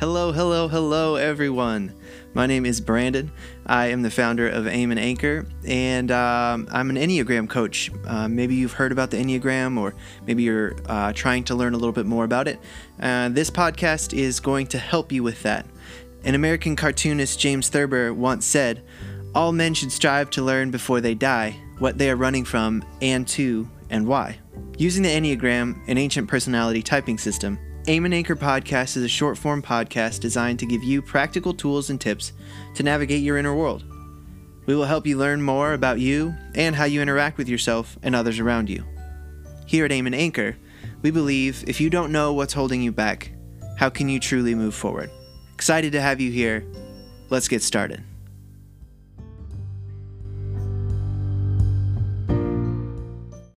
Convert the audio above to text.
Hello, hello, hello, everyone. My name is Brandon. I am the founder of Aim and Anchor, and um, I'm an Enneagram coach. Uh, maybe you've heard about the Enneagram, or maybe you're uh, trying to learn a little bit more about it. Uh, this podcast is going to help you with that. An American cartoonist, James Thurber, once said, All men should strive to learn before they die what they are running from and to and why. Using the Enneagram, an ancient personality typing system, Aim and Anchor Podcast is a short form podcast designed to give you practical tools and tips to navigate your inner world. We will help you learn more about you and how you interact with yourself and others around you. Here at Aim and Anchor, we believe if you don't know what's holding you back, how can you truly move forward? Excited to have you here. Let's get started.